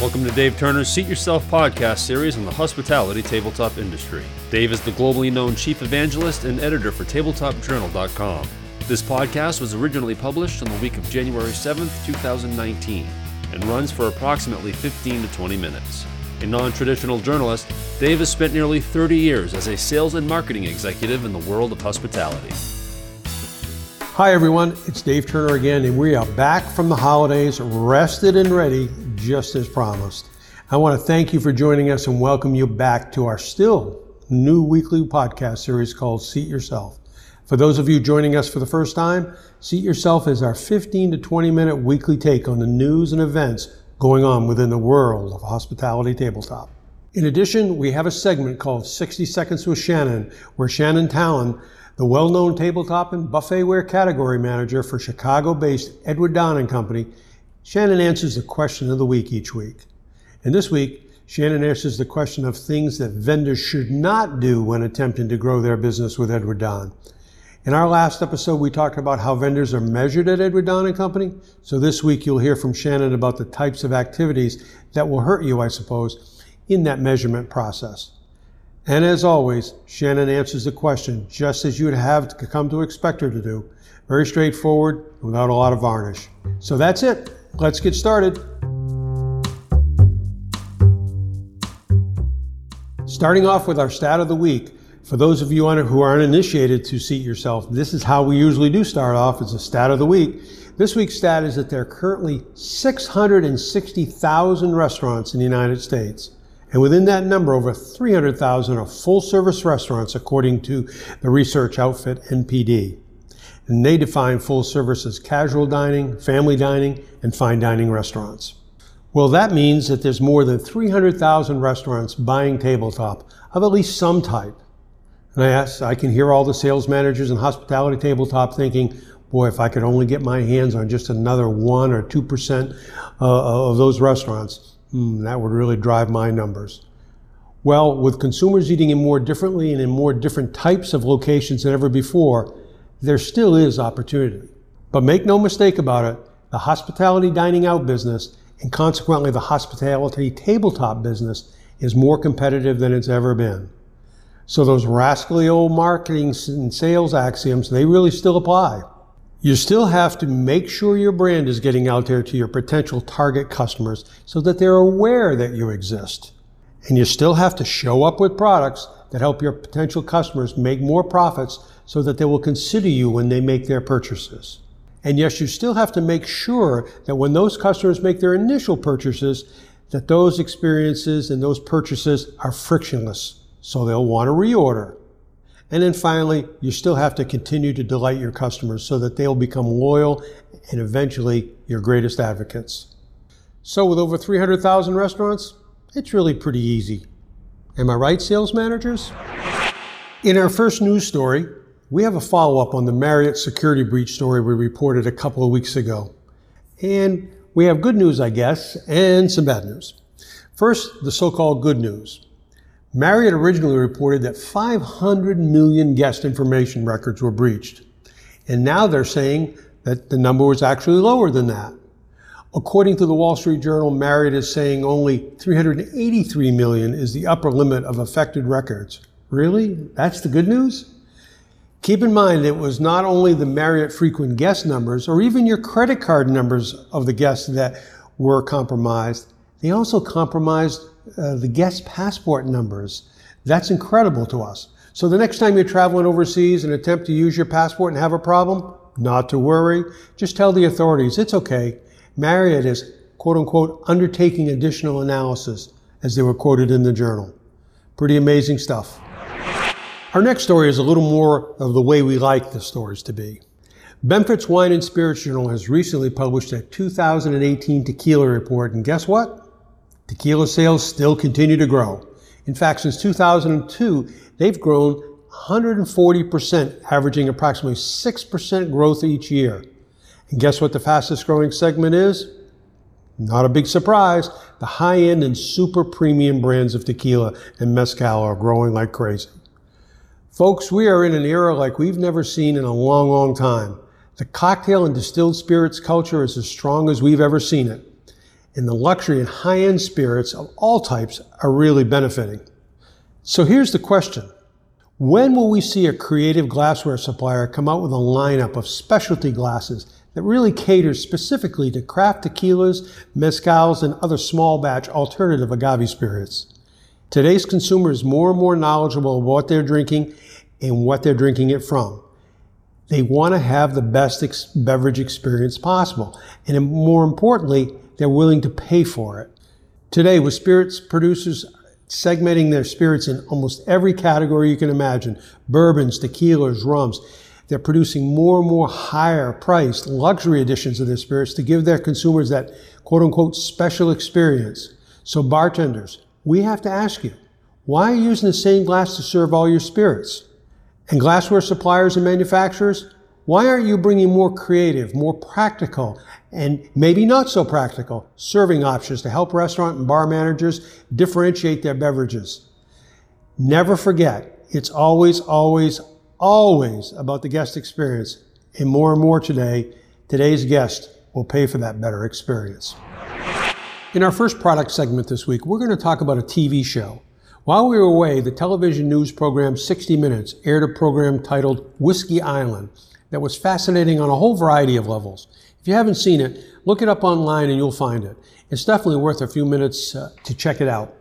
Welcome to Dave Turner's Seat Yourself podcast series on the hospitality tabletop industry. Dave is the globally known chief evangelist and editor for tabletopjournal.com. This podcast was originally published on the week of January 7th, 2019, and runs for approximately 15 to 20 minutes. A non traditional journalist, Dave has spent nearly 30 years as a sales and marketing executive in the world of hospitality. Hi, everyone. It's Dave Turner again, and we are back from the holidays, rested and ready, just as promised. I want to thank you for joining us and welcome you back to our still new weekly podcast series called Seat Yourself. For those of you joining us for the first time, Seat Yourself is our 15 to 20 minute weekly take on the news and events going on within the world of hospitality tabletop. In addition, we have a segment called 60 Seconds with Shannon, where Shannon Talon, the well-known tabletop and buffetware category manager for Chicago-based Edward Don and Company, Shannon answers the question of the week each week. And this week, Shannon answers the question of things that vendors should not do when attempting to grow their business with Edward Don. In our last episode, we talked about how vendors are measured at Edward Don and Company. So this week, you'll hear from Shannon about the types of activities that will hurt you, I suppose, in that measurement process. And as always, Shannon answers the question just as you'd have come to expect her to do. Very straightforward, without a lot of varnish. So that's it. Let's get started. Starting off with our stat of the week, for those of you who aren't initiated to seat yourself, this is how we usually do start off as a stat of the week. This week's stat is that there are currently 660,000 restaurants in the United States. And within that number, over 300,000 are full service restaurants, according to the research outfit NPD. And they define full service as casual dining, family dining, and fine dining restaurants. Well, that means that there's more than 300,000 restaurants buying tabletop of at least some type. And I, ask, I can hear all the sales managers and hospitality tabletop thinking, boy, if I could only get my hands on just another one or two percent uh, of those restaurants, hmm, that would really drive my numbers. Well, with consumers eating in more differently and in more different types of locations than ever before, there still is opportunity. But make no mistake about it, the hospitality dining out business and consequently the hospitality tabletop business is more competitive than it's ever been. So those rascally old marketing and sales axioms, they really still apply. You still have to make sure your brand is getting out there to your potential target customers so that they're aware that you exist. And you still have to show up with products that help your potential customers make more profits so that they will consider you when they make their purchases. And yes, you still have to make sure that when those customers make their initial purchases, that those experiences and those purchases are frictionless so they'll want to reorder. And then finally, you still have to continue to delight your customers so that they'll become loyal and eventually your greatest advocates. So with over 300,000 restaurants, it's really pretty easy. Am I right, sales managers? In our first news story, we have a follow up on the Marriott security breach story we reported a couple of weeks ago. And we have good news, I guess, and some bad news. First, the so called good news. Marriott originally reported that 500 million guest information records were breached. And now they're saying that the number was actually lower than that. According to the Wall Street Journal, Marriott is saying only 383 million is the upper limit of affected records. Really? That's the good news? Keep in mind it was not only the Marriott frequent guest numbers or even your credit card numbers of the guests that were compromised. They also compromised uh, the guest passport numbers. That's incredible to us. So the next time you're traveling overseas and attempt to use your passport and have a problem, not to worry. Just tell the authorities it's okay. Marriott is quote unquote undertaking additional analysis as they were quoted in the journal. Pretty amazing stuff. Our next story is a little more of the way we like the stories to be. Benford's Wine and Spirits Journal has recently published a 2018 tequila report, and guess what? Tequila sales still continue to grow. In fact, since 2002, they've grown 140%, averaging approximately 6% growth each year. And guess what the fastest growing segment is? Not a big surprise. The high end and super premium brands of tequila and mezcal are growing like crazy. Folks, we are in an era like we've never seen in a long, long time. The cocktail and distilled spirits culture is as strong as we've ever seen it. and the luxury and high end spirits of all types are really benefiting. So here's the question When will we see a creative glassware supplier come out with a lineup of specialty glasses that really caters specifically to craft tequilas, mezcals, and other small batch alternative agave spirits? Today's consumer is more and more knowledgeable of what they're drinking and what they're drinking it from. They want to have the best ex- beverage experience possible. And more importantly, they're willing to pay for it. Today, with spirits producers segmenting their spirits in almost every category you can imagine bourbons, tequilas, rums. They're producing more and more higher priced luxury editions of their spirits to give their consumers that quote unquote special experience. So, bartenders, we have to ask you why are you using the same glass to serve all your spirits? And glassware suppliers and manufacturers, why aren't you bringing more creative, more practical, and maybe not so practical serving options to help restaurant and bar managers differentiate their beverages? Never forget, it's always, always, always about the guest experience. And more and more today, today's guest will pay for that better experience. In our first product segment this week, we're going to talk about a TV show. While we were away, the television news program 60 Minutes aired a program titled Whiskey Island that was fascinating on a whole variety of levels. If you haven't seen it, look it up online and you'll find it. It's definitely worth a few minutes uh, to check it out.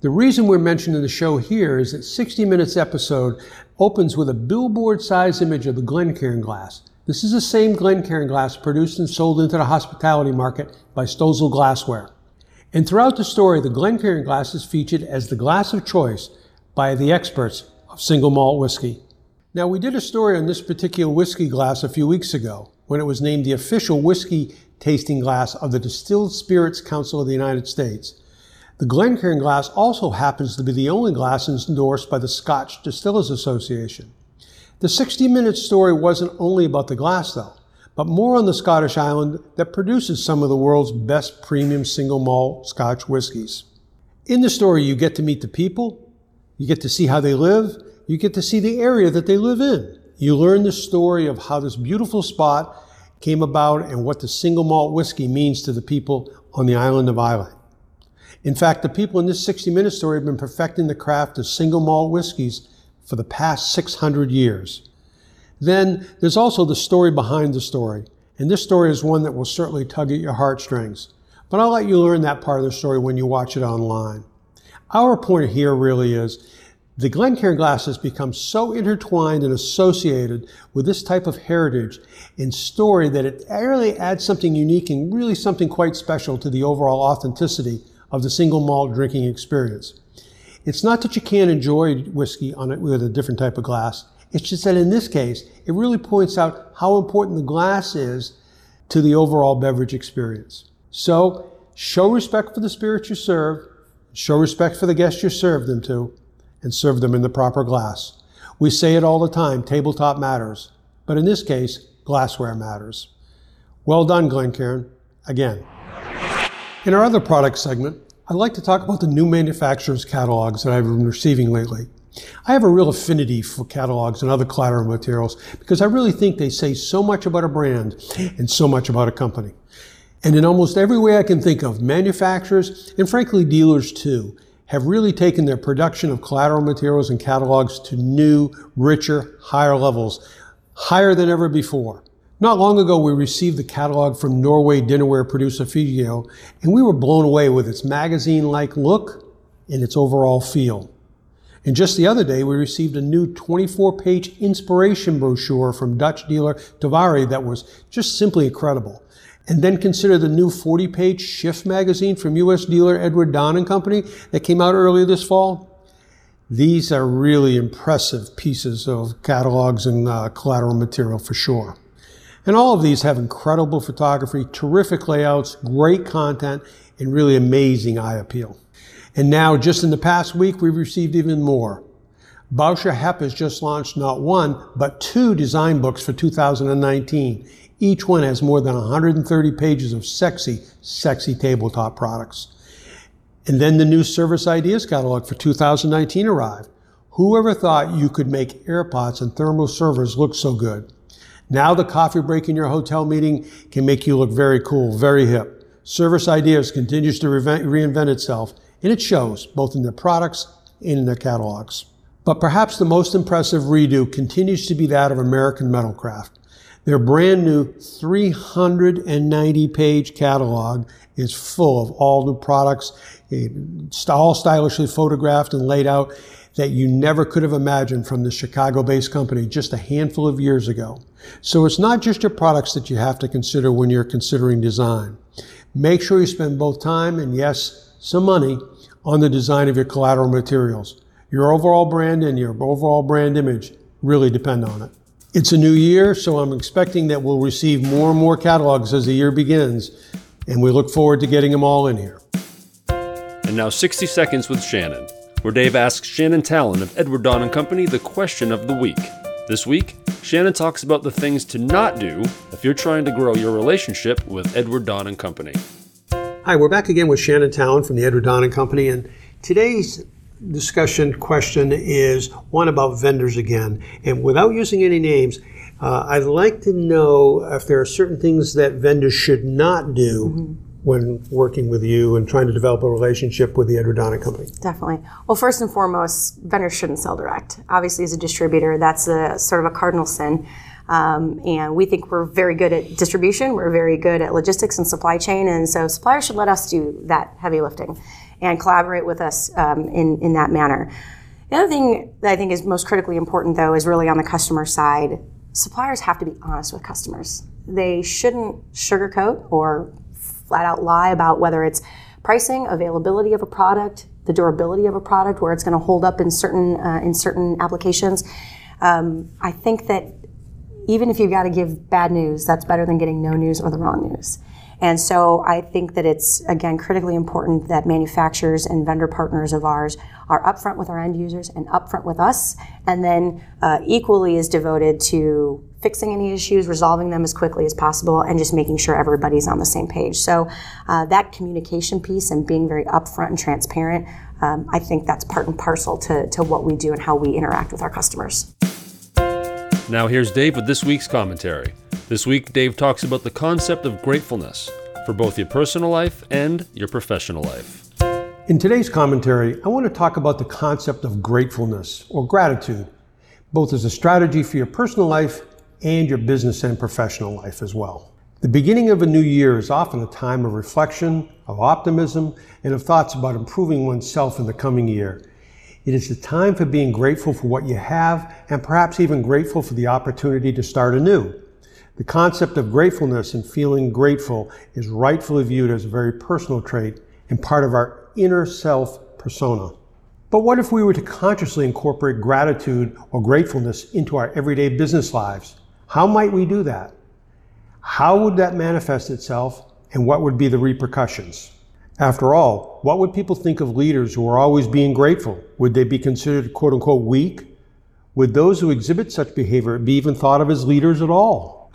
The reason we're mentioning the show here is that 60 Minutes episode opens with a billboard sized image of the Glencairn glass. This is the same Glencairn glass produced and sold into the hospitality market by Stoessel Glassware. And throughout the story, the Glencairn glass is featured as the glass of choice by the experts of single malt whiskey. Now, we did a story on this particular whiskey glass a few weeks ago when it was named the official whiskey tasting glass of the Distilled Spirits Council of the United States. The Glencairn glass also happens to be the only glass endorsed by the Scotch Distillers Association. The 60 minute story wasn't only about the glass, though, but more on the Scottish island that produces some of the world's best premium single malt Scotch whiskies. In the story, you get to meet the people, you get to see how they live, you get to see the area that they live in. You learn the story of how this beautiful spot came about and what the single malt whiskey means to the people on the island of Islay. In fact, the people in this 60 minute story have been perfecting the craft of single malt whiskeys for the past 600 years. Then there's also the story behind the story. And this story is one that will certainly tug at your heartstrings. But I'll let you learn that part of the story when you watch it online. Our point here really is the Glencairn glass has become so intertwined and associated with this type of heritage and story that it really adds something unique and really something quite special to the overall authenticity of the single malt drinking experience. It's not that you can't enjoy whiskey on it with a different type of glass. It's just that in this case, it really points out how important the glass is to the overall beverage experience. So show respect for the spirits you serve, show respect for the guests you serve them to, and serve them in the proper glass. We say it all the time tabletop matters, but in this case, glassware matters. Well done, Glencairn. Again. In our other product segment, I'd like to talk about the new manufacturers' catalogs that I've been receiving lately. I have a real affinity for catalogs and other collateral materials because I really think they say so much about a brand and so much about a company. And in almost every way I can think of, manufacturers and frankly dealers too have really taken their production of collateral materials and catalogs to new, richer, higher levels, higher than ever before. Not long ago, we received the catalog from Norway dinnerware producer Figgjo, and we were blown away with its magazine-like look and its overall feel. And just the other day, we received a new 24-page inspiration brochure from Dutch dealer Tavari that was just simply incredible. And then consider the new 40 page Shift magazine from U.S. dealer Edward Don and Company that came out earlier this fall. These are really impressive pieces of catalogs and uh, collateral material for sure. And all of these have incredible photography, terrific layouts, great content, and really amazing eye appeal. And now, just in the past week, we've received even more. Bauscher Hepp has just launched not one, but two design books for 2019 each one has more than 130 pages of sexy, sexy tabletop products. And then the new Service Ideas catalog for 2019 arrived. Whoever thought you could make airpots and thermal servers look so good? Now the coffee break in your hotel meeting can make you look very cool, very hip. Service Ideas continues to reinvent itself, and it shows both in their products and in their catalogs. But perhaps the most impressive redo continues to be that of American Metalcraft. Their brand new 390 page catalog is full of all new products, eh, all stylishly photographed and laid out that you never could have imagined from the Chicago based company just a handful of years ago. So it's not just your products that you have to consider when you're considering design. Make sure you spend both time and, yes, some money on the design of your collateral materials. Your overall brand and your overall brand image really depend on it. It's a new year, so I'm expecting that we'll receive more and more catalogs as the year begins, and we look forward to getting them all in here. And now 60 Seconds with Shannon, where Dave asks Shannon Talon of Edward Don and Company the question of the week. This week, Shannon talks about the things to not do if you're trying to grow your relationship with Edward Don and Company. Hi, we're back again with Shannon Talon from the Edward Don and Company, and today's discussion question is one about vendors again. And without using any names, uh, I'd like to know if there are certain things that vendors should not do mm-hmm. when working with you and trying to develop a relationship with the Edward Don Company. Definitely. Well, first and foremost, vendors shouldn't sell direct. Obviously, as a distributor, that's a sort of a cardinal sin. Um, and we think we're very good at distribution. We're very good at logistics and supply chain. And so suppliers should let us do that heavy lifting and collaborate with us um, in, in that manner. The other thing that I think is most critically important, though, is really on the customer side. Suppliers have to be honest with customers. They shouldn't sugarcoat or flat out lie about whether it's pricing, availability of a product, the durability of a product, where it's going to hold up in certain uh, in certain applications. Um, I think that even if you've got to give bad news, that's better than getting no news or the wrong news. And so I think that it's, again, critically important that manufacturers and vendor partners of ours are upfront with our end users and upfront with us, and then uh, equally as devoted to fixing any issues, resolving them as quickly as possible, and just making sure everybody's on the same page. So uh, that communication piece and being very upfront and transparent, um, I think that's part and parcel to, to what we do and how we interact with our customers. Now here's Dave with this week's commentary. This week, Dave talks about the concept of gratefulness for both your personal life and your professional life. In today's commentary, I want to talk about the concept of gratefulness or gratitude, both as a strategy for your personal life and your business and professional life as well. The beginning of a new year is often a time of reflection, of optimism, and of thoughts about improving oneself in the coming year. It is the time for being grateful for what you have and perhaps even grateful for the opportunity to start anew. The concept of gratefulness and feeling grateful is rightfully viewed as a very personal trait and part of our inner self persona. But what if we were to consciously incorporate gratitude or gratefulness into our everyday business lives? How might we do that? How would that manifest itself and what would be the repercussions? After all, what would people think of leaders who are always being grateful? Would they be considered quote unquote weak? Would those who exhibit such behavior be even thought of as leaders at all?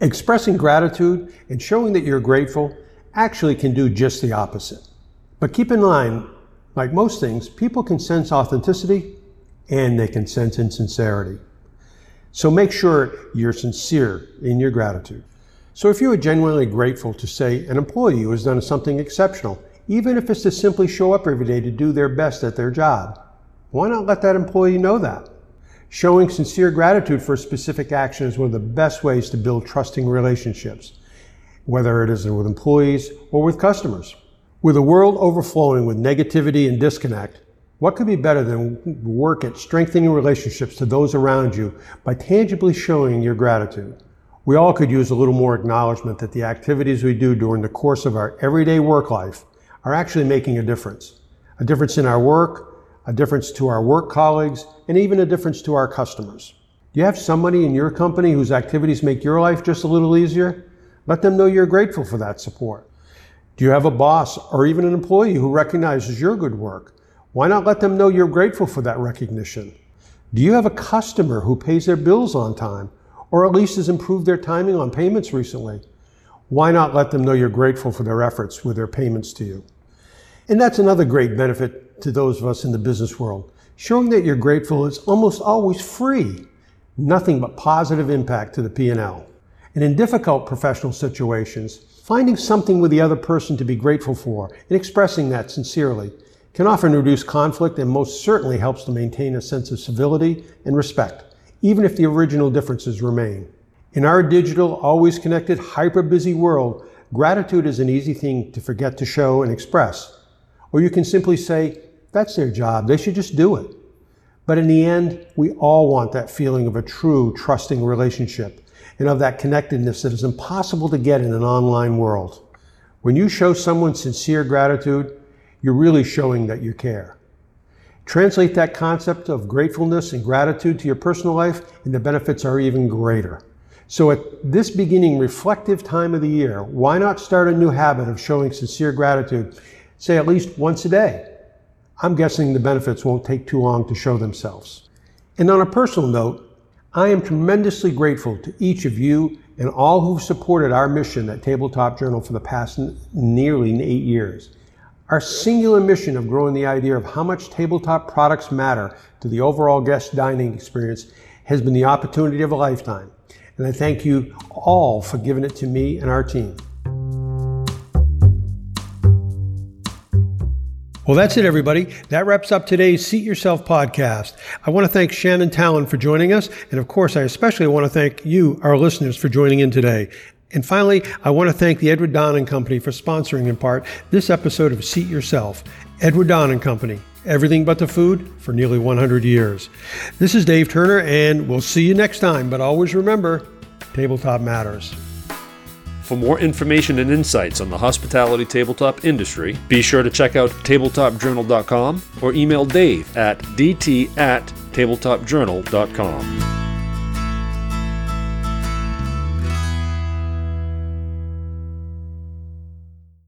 Expressing gratitude and showing that you're grateful actually can do just the opposite. But keep in mind, like most things, people can sense authenticity and they can sense insincerity. So make sure you're sincere in your gratitude. So if you are genuinely grateful to, say, an employee has done something exceptional, even if it's to simply show up every day to do their best at their job, why not let that employee know that? Showing sincere gratitude for a specific action is one of the best ways to build trusting relationships, whether it is with employees or with customers. With a world overflowing with negativity and disconnect, what could be better than work at strengthening relationships to those around you by tangibly showing your gratitude? We all could use a little more acknowledgement that the activities we do during the course of our everyday work life are actually making a difference. A difference in our work, a difference to our work colleagues, and even a difference to our customers. Do you have somebody in your company whose activities make your life just a little easier? Let them know you're grateful for that support. Do you have a boss or even an employee who recognizes your good work? Why not let them know you're grateful for that recognition? Do you have a customer who pays their bills on time or at least has improved their timing on payments recently? Why not let them know you're grateful for their efforts with their payments to you? And that's another great benefit to those of us in the business world. Showing that you're grateful is almost always free, nothing but positive impact to the P&L. And in difficult professional situations, Finding something with the other person to be grateful for and expressing that sincerely can often reduce conflict and most certainly helps to maintain a sense of civility and respect, even if the original differences remain. In our digital, always connected, hyper busy world, gratitude is an easy thing to forget to show and express. Or you can simply say, that's their job, they should just do it. But in the end, we all want that feeling of a true, trusting relationship and of that connectedness that is impossible to get in an online world. When you show someone sincere gratitude, you're really showing that you care. Translate that concept of gratefulness and gratitude to your personal life, and the benefits are even greater. So, at this beginning reflective time of the year, why not start a new habit of showing sincere gratitude, say at least once a day? I'm guessing the benefits won't take too long to show themselves. And on a personal note, I am tremendously grateful to each of you and all who've supported our mission at Tabletop Journal for the past nearly eight years. Our singular mission of growing the idea of how much tabletop products matter to the overall guest dining experience has been the opportunity of a lifetime. And I thank you all for giving it to me and our team. Well, that's it, everybody. That wraps up today's Seat Yourself podcast. I want to thank Shannon Talon for joining us. And of course, I especially want to thank you, our listeners, for joining in today. And finally, I want to thank the Edward Don and Company for sponsoring in part this episode of Seat Yourself. Edward Don and Company, everything but the food for nearly 100 years. This is Dave Turner, and we'll see you next time. But always remember, tabletop matters. For more information and insights on the hospitality tabletop industry, be sure to check out tabletopjournal.com or email Dave at dt at tabletopjournal.com.